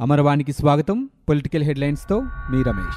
అమరవాణికి స్వాగతం. పొలిటికల్ హెడ్లైన్స్తో మీ రమేష్.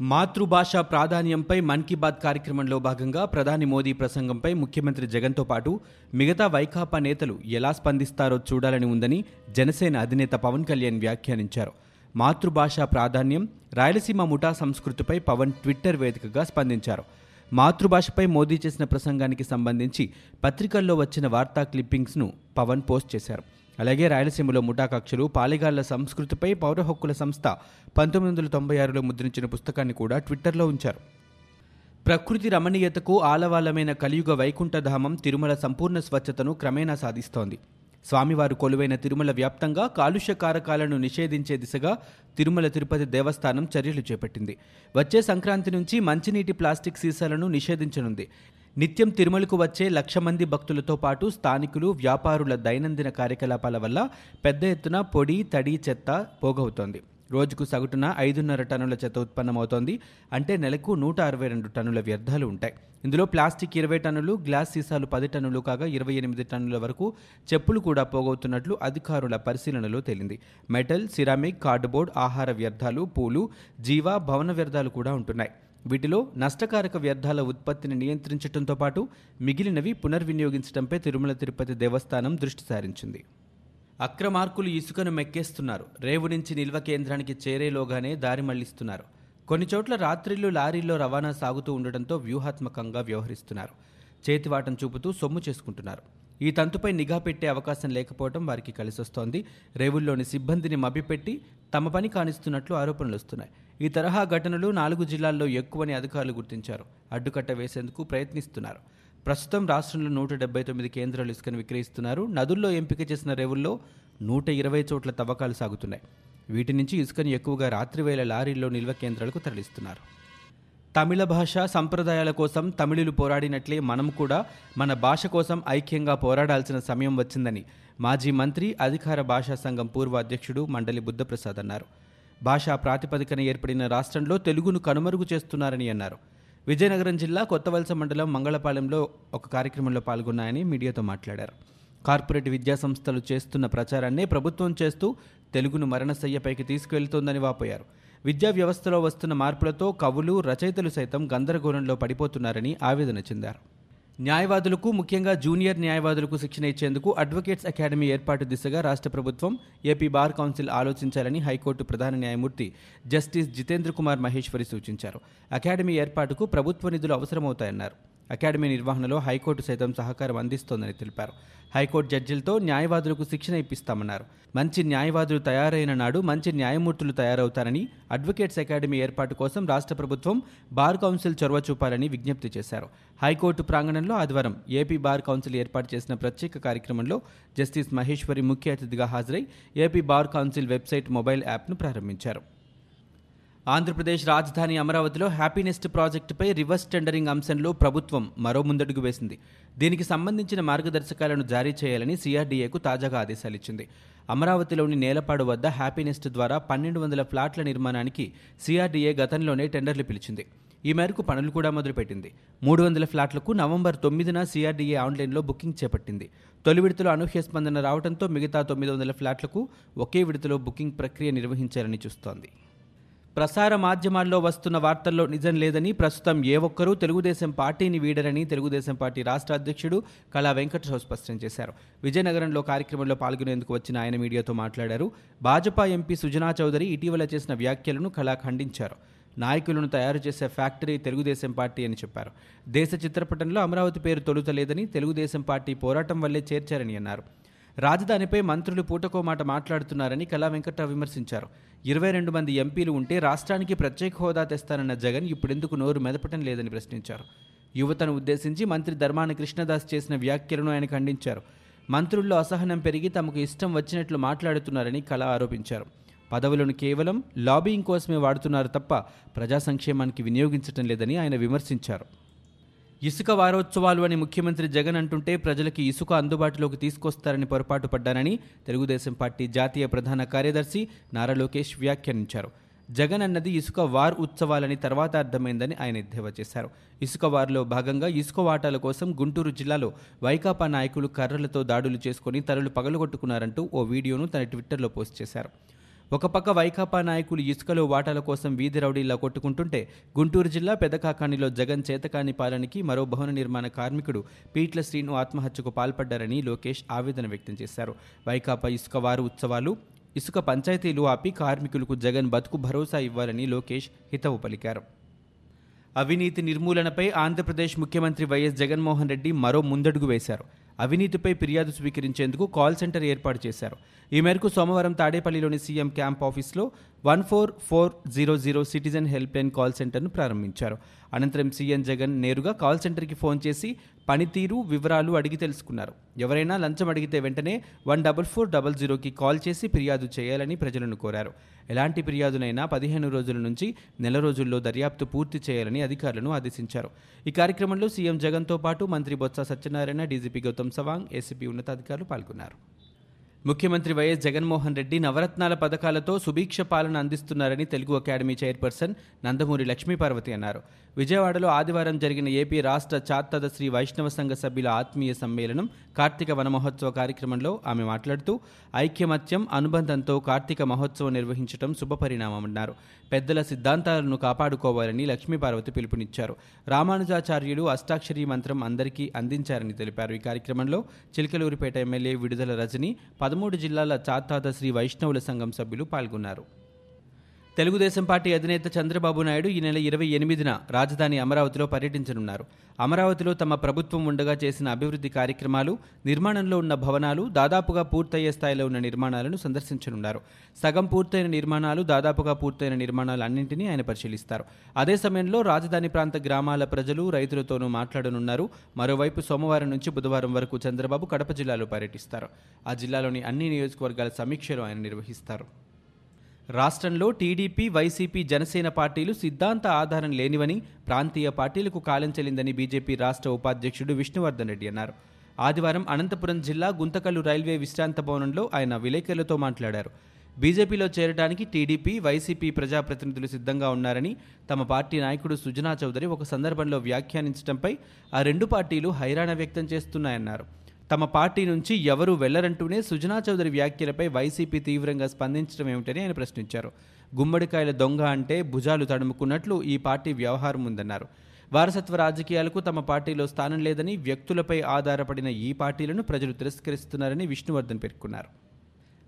మాతృభాష ప్రాధాన్యంపై మన్ కీ బాత్ కార్యక్రమంలో భాగంగా ప్రధాని మోదీ ప్రసంగంపై ముఖ్యమంత్రి జగన్తో పాటు మిగతా వైకాపా నేతలు ఎలా స్పందిస్తారో చూడాలని ఉందని జనసేన అధినేత పవన్ కళ్యాణ్ వ్యాఖ్యానించారు. మాతృభాష ప్రాధాన్యం రాయలసీమ ముఠా సంస్కృతిపై పవన్ ట్విట్టర్ వేదికగా స్పందించారు. మాతృభాషపై మోదీ చేసిన ప్రసంగానికి సంబంధించి పత్రికల్లో వచ్చిన వార్తా క్లిప్పింగ్స్ను పవన్ పోస్ట్ చేశారు. అలాగే రాయలసీమలో ముఠా కక్షలు పాలెగాళ్ళ సంస్కృతిపై పౌర హక్కుల సంస్థ పంతొమ్మిది వందల తొంభై ఆరులో ముద్రించిన పుస్తకాన్ని కూడా ట్విట్టర్లో ఉంచారు. ప్రకృతి రమణీయతకు ఆలవాలమైన కలియుగ వైకుంఠధామం తిరుమల సంపూర్ణ స్వచ్ఛతను క్రమేణా సాధిస్తోంది. స్వామివారు కొలువైన తిరుమల వ్యాప్తంగా కాలుష్య కారకాలను నిషేధించే దిశగా తిరుమల తిరుపతి దేవస్థానం చర్యలు చేపట్టింది. వచ్చే సంక్రాంతి నుంచి మంచినీటి ప్లాస్టిక్ సీసాలను నిషేధించనుంది. నిత్యం తిరుమలకు వచ్చే లక్ష మంది భక్తులతో పాటు స్థానికులు వ్యాపారుల దైనందిన కార్యకలాపాల వల్ల పెద్ద ఎత్తున పొడి తడి చెత్త పోగవుతోంది. రోజుకు సగటున ఐదున్నర టన్నుల చెత్త ఉత్పన్నమవుతోంది. అంటే నెలకు నూట అరవై రెండు టన్నుల వ్యర్థాలు ఉంటాయి. ఇందులో ప్లాస్టిక్ ఇరవై టన్నులు గ్లాస్ సీసాలు పది టన్నులు కాగా ఇరవై ఎనిమిది టన్నుల వరకు చెప్పులు కూడా పోగవుతున్నట్లు అధికారుల పరిశీలనలో తేలింది. మెటల్ సిరామిక్ కార్డుబోర్డ్ ఆహార వ్యర్థాలు పూలు జీవ భవన వ్యర్థాలు కూడా ఉంటున్నాయి. వీటిలో నష్టకారక వ్యర్థాల ఉత్పత్తిని నియంత్రించడంతో పాటు మిగిలినవి పునర్వినియోగించడంపై తిరుమల తిరుపతి దేవస్థానం దృష్టి సారించింది. అక్రమార్కులు ఇసుకను మెక్కేస్తున్నారు. రేవు నుంచి నిల్వ కేంద్రానికి చేరేలోగానే దారి మళ్ళిస్తున్నారు. కొన్ని చోట్ల రాత్రిళ్ళు లారీల్లో రవాణా సాగుతూ ఉండటంతో వ్యూహాత్మకంగా వ్యవహరిస్తున్నారు. చేతివాటం చూపుతూ సొమ్ము చేసుకుంటున్నారు. ఈ తంతుపై నిఘా పెట్టే అవకాశం లేకపోవడం వారికి కలిసొస్తోంది. రేవుల్లోని సిబ్బందిని మభ్యపెట్టి తమ పని కానిస్తున్నట్లు ఆరోపణలు వస్తున్నాయి. ఈ తరహా ఘటనలు నాలుగు జిల్లాల్లో ఎక్కువని అధికారులు గుర్తించారు. అడ్డుకట్ట వేసేందుకు ప్రయత్నిస్తున్నారు. ప్రస్తుతం రాష్ట్రంలో నూట డెబ్బై తొమ్మిది కేంద్రాలు ఇసుకను విక్రయిస్తున్నారు. నదుల్లో ఎంపిక చేసిన రేవుల్లో నూట ఇరవై చోట్ల తవ్వకాలు సాగుతున్నాయి. వీటి నుంచి ఇసుకను ఎక్కువగా రాత్రివేళ లారీల్లో నిల్వ కేంద్రాలకు తరలిస్తున్నారు. తమిళ భాష సంప్రదాయాల కోసం తమిళులు పోరాడినట్లే మనం కూడా మన భాష కోసం ఐక్యంగా పోరాడాల్సిన సమయం వచ్చిందని మాజీ మంత్రి అధికార భాషా సంఘం పూర్వ అధ్యక్షుడు మండలి బుద్ధప్రసాద్ అన్నారు. భాషా ప్రాతిపదికన ఏర్పడిన రాష్ట్రంలో తెలుగును కనుమరుగు చేస్తున్నారని అన్నారు. విజయనగరం జిల్లా కొత్తవలస మండలం మంగళపాలెంలో ఒక కార్యక్రమంలో పాల్గొన్నాయని మీడియాతో మాట్లాడారు. కార్పొరేట్ విద్యా సంస్థలు చేస్తున్న ప్రచారాన్నే ప్రభుత్వం చేస్తూ తెలుగును మరణశయ్యపైకి తీసుకెళ్తోందని వాపోయారు. విద్యా వ్యవస్థలో వస్తున్న మార్పులతో కవులు రచయితలు సైతం గందరగోళంలో పడిపోతున్నారని ఆవేదన చెందారు. న్యాయవాదులకు ముఖ్యంగా జూనియర్ న్యాయవాదులకు శిక్షణ ఇచ్చేందుకు అడ్వకేట్స్ అకాడమీ ఏర్పాటు దిశగా రాష్ట్ర ప్రభుత్వం ఏపీ బార్ కౌన్సిల్ ఆలోచించాలని హైకోర్టు ప్రధాన న్యాయమూర్తి జస్టిస్ జితేంద్ర కుమార్ మహేశ్వరి సూచించారు. అకాడమీ ఏర్పాటుకు ప్రభుత్వ నిధులు అవసరమవుతాయన్నారు. అకాడమీ నిర్వహణలో హైకోర్టు సైతం సహకారం అందిస్తోందని తెలిపారు. హైకోర్టు జడ్జిలతో న్యాయవాదులకు శిక్షణ ఇప్పిస్తామన్నారు. మంచి న్యాయవాదులు తయారైన నాడు మంచి న్యాయమూర్తులు తయారవుతారని అడ్వకేట్స్ అకాడమీ ఏర్పాటు కోసం రాష్ట్ర ప్రభుత్వం బార్ కౌన్సిల్ చొరవ చూపాలని విజ్ఞప్తి చేశారు. హైకోర్టు ప్రాంగణంలో ఆదివారం ఏపీ బార్ కౌన్సిల్ ఏర్పాటు చేసిన ప్రత్యేక కార్యక్రమంలో జస్టిస్ మహేశ్వరి ముఖ్య అతిథిగా హాజరై AP bar council website mobile యాప్ను ప్రారంభించారు. ఆంధ్రప్రదేశ్ రాజధాని అమరావతిలో హ్యాపీనెస్ట్ ప్రాజెక్టుపై రివర్స్ టెండరింగ్ అంశంలో ప్రభుత్వం మరో ముందడుగు వేసింది. దీనికి సంబంధించిన మార్గదర్శకాలను జారీ చేయాలని సిఆర్డీఏకు తాజాగా ఆదేశాలు ఇచ్చింది అమరావతిలోని నేలపాడు వద్ద హ్యాపీనెస్ట్ ద్వారా పన్నెండు వందల ఫ్లాట్ల నిర్మాణానికి సిఆర్డీఏ గతంలోనే టెండర్లు పిలిచింది. ఈ మేరకు పనులు కూడా మొదలుపెట్టింది. మూడు వందల ఫ్లాట్లకు నవంబర్ తొమ్మిదిన సిఆర్డీఏ ఆన్లైన్లో బుకింగ్ చేపట్టింది. తొలి విడతలో అనూహ్య స్పందన రావడంతో మిగతా తొమ్మిది వందల ఫ్లాట్లకు ఒకే విడతలో బుకింగ్ ప్రక్రియ నిర్వహించాలని చూస్తోంది. ప్రసార మాధ్యమాల్లో వస్తున్న వార్తల్లో నిజం లేదని ప్రస్తుతం ఏ ఒక్కరూ తెలుగుదేశం పార్టీని వీడరని తెలుగుదేశం పార్టీ రాష్ట్ర అధ్యక్షుడు కళా వెంకటరావు స్పష్టం చేశారు. విజయనగరంలో కార్యక్రమంలో పాల్గొనేందుకు వచ్చిన ఆయన మీడియాతో మాట్లాడారు. భాజపా ఎంపీ సుజనా చౌదరి ఇటీవల చేసిన వ్యాఖ్యలను కళా ఖండించారు. నాయకులను తయారు చేసే ఫ్యాక్టరీ తెలుగుదేశం పార్టీ అని చెప్పారు. దేశ చిత్రపటంలో అమరావతి పేరు తొలుతలేదని తెలుగుదేశం పార్టీ పోరాటం వల్లే చేర్చారని అన్నారు. రాజధానిపై మంత్రులు పూటకో మాట మాట్లాడుతున్నారని కళా వెంకట విమర్శించారు. ఇరవై రెండు మంది ఎంపీలు ఉంటే రాష్ట్రానికి ప్రత్యేక హోదా తెస్తానన్న జగన్ ఇప్పుడెందుకు నోరు మెదపటం లేదని ప్రశ్నించారు. యువతను ఉద్దేశించి మంత్రి ధర్మాన కృష్ణదాస్ చేసిన వ్యాఖ్యలను ఆయన ఖండించారు. మంత్రుల్లో అసహనం పెరిగి తమకు ఇష్టం వచ్చినట్లు మాట్లాడుతున్నారని కళ ఆరోపించారు. పదవులను కేవలం లాబీయింగ్ కోసమే వాడుతున్నారు తప్ప ప్రజా సంక్షేమానికి వినియోగించటం లేదని ఆయన విమర్శించారు. ఇసుక వారోత్సవాలు అని ముఖ్యమంత్రి జగన్ అంటుంటే ప్రజలకి ఇసుక అందుబాటులోకి తీసుకొస్తారని పొరపాటు పడ్డానని తెలుగుదేశం పార్టీ జాతీయ ప్రధాన కార్యదర్శి నారా లోకేష్ వ్యాఖ్యానించారు. జగన్ అన్నది ఇసుక వార్ ఉత్సవాలని తర్వాత అర్థమైందని ఆయన ఎద్దేవా చేశారు. ఇసుక వార్లో భాగంగా ఇసుక వాటాల కోసం గుంటూరు జిల్లాలో వైకాపా నాయకులు కర్రలతో దాడులు చేసుకుని తలలు పగలగొట్టుకున్నారంటూ ఓ వీడియోను తన ట్విట్టర్లో పోస్ట్ చేశారు. ఒక పక్క వైకాపా నాయకులు ఇసుకలో వాటాల కోసం వీధి రౌడీలా కొట్టుకుంటుంటే గుంటూరు జిల్లా పెదకాకానిలో జగన్ చేతకాని పాలనకి మరో భవన నిర్మాణ కార్మికుడు పీట్ల శ్రీను ఆత్మహత్యకు పాల్పడ్డారని లోకేష్ ఆవేదన వ్యక్తం చేశారు. వైకాపా ఇసుక వారు ఉత్సవాలు ఇసుక పంచాయతీలు ఆపి కార్మికులకు జగన్ బతుకు భరోసా ఇవ్వాలని లోకేష్ హితవు పలికారు. అవినీతి నిర్మూలనపై ఆంధ్రప్రదేశ్ ముఖ్యమంత్రి వైఎస్ జగన్మోహన్ రెడ్డి మరో ముందడుగు వేశారు. అవినీతిపై ఫిర్యాదు స్వీకరించేందుకు కాల్ సెంటర్ ఏర్పాటు చేశారు. ఈ మేరకు సోమవారం తాడేపల్లిలోని సీఎం క్యాంప్ ఆఫీస్లో one four four zero zero citizen helpline call సెంటర్ను ప్రారంభించారు. అనంతరం సీఎం జగన్ నేరుగా కాల్ సెంటర్కి ఫోన్ చేసి పనితీరు వివరాలు అడిగి తెలుసుకున్నారు. ఎవరైనా లంచం అడిగితే వెంటనే వన్ డబల్ ఫోర్ డబల్ జీరోకి కాల్ చేసి ఫిర్యాదు చేయాలని ప్రజలను కోరారు. ఎలాంటి ఫిర్యాదునైనా పదిహేను రోజుల నుంచి నెల రోజుల్లో దర్యాప్తు పూర్తి చేయాలని అధికారులను ఆదేశించారు. ఈ కార్యక్రమంలో సీఎం జగన్తో పాటు మంత్రి బొత్స సత్యనారాయణ డీజీపీ గౌతమ్ సవాంగ్ ఏసీపీ ఉన్నతాధికారులు పాల్గొన్నారు. ముఖ్యమంత్రి వైఎస్ జగన్మోహన్ రెడ్డి నవరత్నాల పథకాలతో సుభిక్ష పాలన అందిస్తున్నారని తెలుగు అకాడమీ చైర్పర్సన్ నందమూరి లక్ష్మీపార్వతి అన్నారు. విజయవాడలో ఆదివారం జరిగిన ఏపీ రాష్ట్ర చాత్తద శ్రీ వైష్ణవ సంఘ సభ్యుల ఆత్మీయ సమ్మేళనం కార్తీక వన మహోత్సవ కార్యక్రమంలో ఆమె మాట్లాడుతూ ఐక్యమత్యం అనుబంధంతో కార్తీక మహోత్సవం నిర్వహించడం శుభపరిణామమన్నారు. పెద్దల సిద్ధాంతాలను కాపాడుకోవాలని లక్ష్మీపార్వతి పిలుపునిచ్చారు. రామానుజాచార్యులు అష్టాక్షరి మంత్రం అందరికీ అందించారని తెలిపారు. ఈ కార్యక్రమంలో చిలకలూరిపేట ఎమ్మెల్యే విడుదల రజని పదమూడు జిల్లాల చాత్తాత శ్రీ వైష్ణవుల సంఘం సభ్యులు పాల్గొన్నారు తెలుగుదేశం పార్టీ అధినేత చంద్రబాబు నాయుడు ఈ నెల ఇరవై ఎనిమిదిన రాజధాని అమరావతిలో పర్యటించనున్నారు. అమరావతిలో తమ ప్రభుత్వం ఉండగా చేసిన అభివృద్ధి కార్యక్రమాలు నిర్మాణంలో ఉన్న భవనాలు దాదాపుగా పూర్తయ్యే స్థాయిలో ఉన్న నిర్మాణాలను సందర్శించనున్నారు. సగం పూర్తయిన నిర్మాణాలు దాదాపుగా పూర్తయిన నిర్మాణాలు అన్నింటినీ ఆయన పరిశీలిస్తారు. అదే సమయంలో రాజధాని ప్రాంత గ్రామాల ప్రజలు రైతులతోనూ మాట్లాడనున్నారు. మరోవైపు సోమవారం నుంచి బుధవారం వరకు చంద్రబాబు కడప జిల్లాలో పర్యటిస్తారు. ఆ జిల్లాలోని అన్ని నియోజకవర్గాల సమీక్షలు ఆయన నిర్వహిస్తారు. రాష్ట్రంలో టీడీపీ వైసీపీ జనసేన పార్టీలు సిద్ధాంత ఆధారం లేనివని ప్రాంతీయ పార్టీలకు కాలం చెల్లిందని బీజేపీ రాష్ట్ర ఉపాధ్యక్షుడు విష్ణువర్ధన్ రెడ్డి అన్నారు. ఆదివారం అనంతపురం జిల్లా గుంతకల్లు రైల్వే విశ్రాంత భవనంలో ఆయన విలేకరులతో మాట్లాడారు. బీజేపీలో చేరడానికి టీడీపీ వైసీపీ ప్రజాప్రతినిధులు సిద్ధంగా ఉన్నారని తమ పార్టీ నాయకుడు సుజనా చౌదరి ఒక సందర్భంలో వ్యాఖ్యానించడంపై ఆ రెండు పార్టీలు హైరాణ వ్యక్తం చేస్తున్నాయన్నారు. తమ పార్టీ నుంచి ఎవరు వెళ్ళరంటూనే సుజనా చౌదరి వ్యాఖ్యలపై వైసీపీ తీవ్రంగా స్పందించడం ఏమిటని ఆయన ప్రశ్నించారు. గుమ్మడికాయల దొంగ అంటే భుజాలు తడుముకున్నట్లు ఈ పార్టీ వ్యవహారం ఉందన్నారు. వారసత్వ రాజకీయాలకు తమ పార్టీలో స్థానం లేదని వ్యక్తులపై ఆధారపడిన ఈ పార్టీలను ప్రజలు తిరస్కరిస్తున్నారని విష్ణువర్ధన్ పేర్కొన్నారు.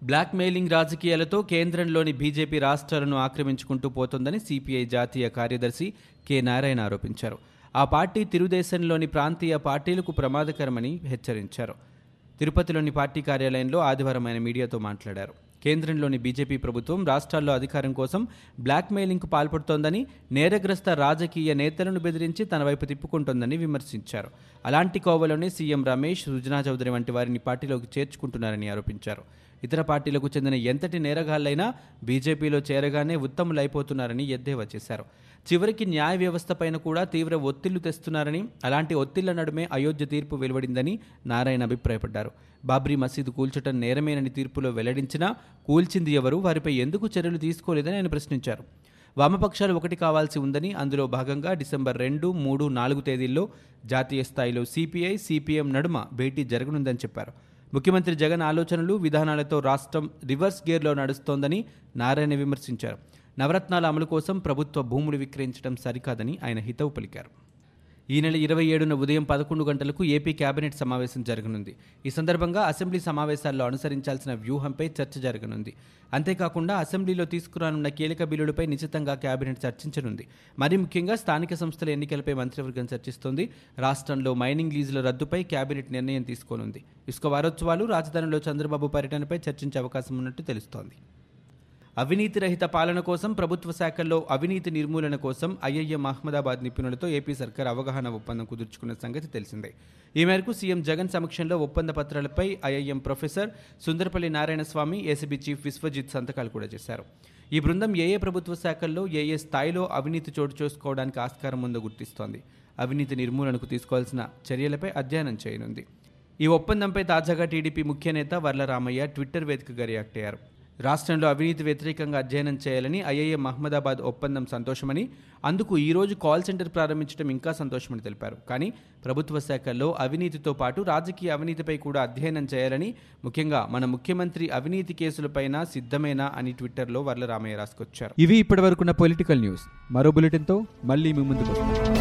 బ్లాక్ మెయిలింగ్ రాజకీయాలతో కేంద్రంలోని బీజేపీ రాష్ట్రాలను ఆక్రమించుకుంటూ పోతోందని సిపిఐ జాతీయ కార్యదర్శి కె. నారాయణ ఆరోపించారు. ఆ పార్టీ తిరుదేశంలోని ప్రాంతీయ పార్టీలకు ప్రమాదకరమని హెచ్చరించారు. తిరుపతిలోని పార్టీ కార్యాలయంలో ఆదివారం ఆయన మీడియాతో మాట్లాడారు. కేంద్రంలోని బీజేపీ ప్రభుత్వం రాష్ట్రాల్లో అధికారం కోసం బ్లాక్మెయిలింగ్కు పాల్పడుతోందని నేరగ్రస్త రాజకీయ నేతలను బెదిరించి తన వైపు తిప్పుకుంటోందని విమర్శించారు. అలాంటి కోవలోనే సీఎం రమేష్ సుజనా చౌదరి వంటి వారిని పార్టీలోకి చేర్చుకుంటున్నారని ఆరోపించారు. ఇతర పార్టీలకు చెందిన ఎంతటి నేరగాళ్ళైనా బీజేపీలో చేరగానే ఉత్తములైపోతున్నారని ఎద్దేవా చేశారు. చివరికి న్యాయ వ్యవస్థ పైన కూడా తీవ్ర ఒత్తిళ్ళు తెస్తున్నారని అలాంటి ఒత్తిళ్ళ నడుమే అయోధ్య తీర్పు వెలువడిందని నారాయణ అభిప్రాయపడ్డారు. బాబ్రీ మసీదు కూల్చటం నేరమేనని తీర్పులో వెల్లడించినా కూల్చింది ఎవరు వారిపై ఎందుకు చర్యలు తీసుకోలేదని ఆయన ప్రశ్నించారు. వామపక్షాలు ఒకటి కావాల్సి ఉందని అందులో భాగంగా డిసెంబర్ రెండు మూడు నాలుగు తేదీల్లో జాతీయ స్థాయిలో సిపిఐ సిపిఎం నడుమ భేటీ జరగనుందని చెప్పారు. ముఖ్యమంత్రి జగన్ ఆలోచనలు విధానాలతో రాష్ట్రం రివర్స్ గేర్లో నడుస్తోందని నారాయణ విమర్శించారు. నవరత్నాల అమలు కోసం ప్రభుత్వ భూములు విక్రయించడం సరికాదని ఆయన హితవు పలికారు. ఈ నెల ఇరవై ఏడున ఉదయం పదకొండు గంటలకు ఏపీ కేబినెట్ సమావేశం జరగనుంది. ఈ సందర్భంగా అసెంబ్లీ సమావేశాల్లో అనుసరించాల్సిన వ్యూహంపై చర్చ జరగనుంది. అంతేకాకుండా అసెంబ్లీలో తీసుకురానున్న కీలక బిల్లులపై నిశ్చితంగా కేబినెట్ చర్చించనుంది. మరి ముఖ్యంగా స్థానిక సంస్థల ఎన్నికలపై మంత్రివర్గం చర్చిస్తోంది. రాష్ట్రంలో మైనింగ్ లీజుల రద్దుపై కేబినెట్ నిర్ణయం తీసుకోనుంది. ఇసుక వారోత్సవాలు రాజధానిలో చంద్రబాబు పర్యటనపై చర్చించే అవకాశం ఉన్నట్టు తెలుస్తోంది. అవినీతి రహిత పాలన కోసం ప్రభుత్వ శాఖల్లో అవినీతి నిర్మూలన కోసం ఐఐఎం అహ్మదాబాద్ నిపుణులతో ఏపీ సర్కార్ అవగాహన ఒప్పందం కుదుర్చుకున్న సంగతి తెలిసిందే. ఈ మేరకు సీఎం జగన్ సమక్షంలో ఒప్పంద పత్రాలపై IIM professor Sundarapalli Narayana Swamy ACB chief Vishwajit సంతకాలు కూడా చేశారు. ఈ బృందం ఏ ఏ ప్రభుత్వ శాఖల్లో ఏ ఏ స్థాయిలో అవినీతి చోటు చేసుకోవడానికి ఆస్కారం ఉందో గుర్తిస్తోంది. అవినీతి నిర్మూలనకు తీసుకోవాల్సిన చర్యలపై అధ్యయనం చేయనుంది. ఈ ఒప్పందంపై తాజాగా టీడీపీ ముఖ్య నేత వర్ల రామయ్య ట్విట్టర్ వేదికగా రియాక్ట్ అయ్యారు. రాష్ట్రంలో అవినీతి వ్యతిరేకంగా అధ్యయనం చేయాలని ఐఐఎం అహ్మదాబాద్ ఒప్పందం సంతోషమని అందుకు ఈరోజు కాల్ సెంటర్ ప్రారంభించడం ఇంకా సంతోషమని తెలిపారు. కానీ ప్రభుత్వ శాఖల్లో అవినీతితో పాటు రాజకీయ అవినీతిపై కూడా అధ్యయనం చేయాలని ముఖ్యంగా మన ముఖ్యమంత్రి అవినీతి కేసులపైన సిద్ధమేనా అని ట్విట్టర్లో వర్ల రామయ్య రాసుకొచ్చారు. ఇవి ఇప్పటివరకున్న పొలిటికల్ న్యూస్. మరో బులెటిన్తో మళ్ళీ మీ ముందుకు వస్తాం.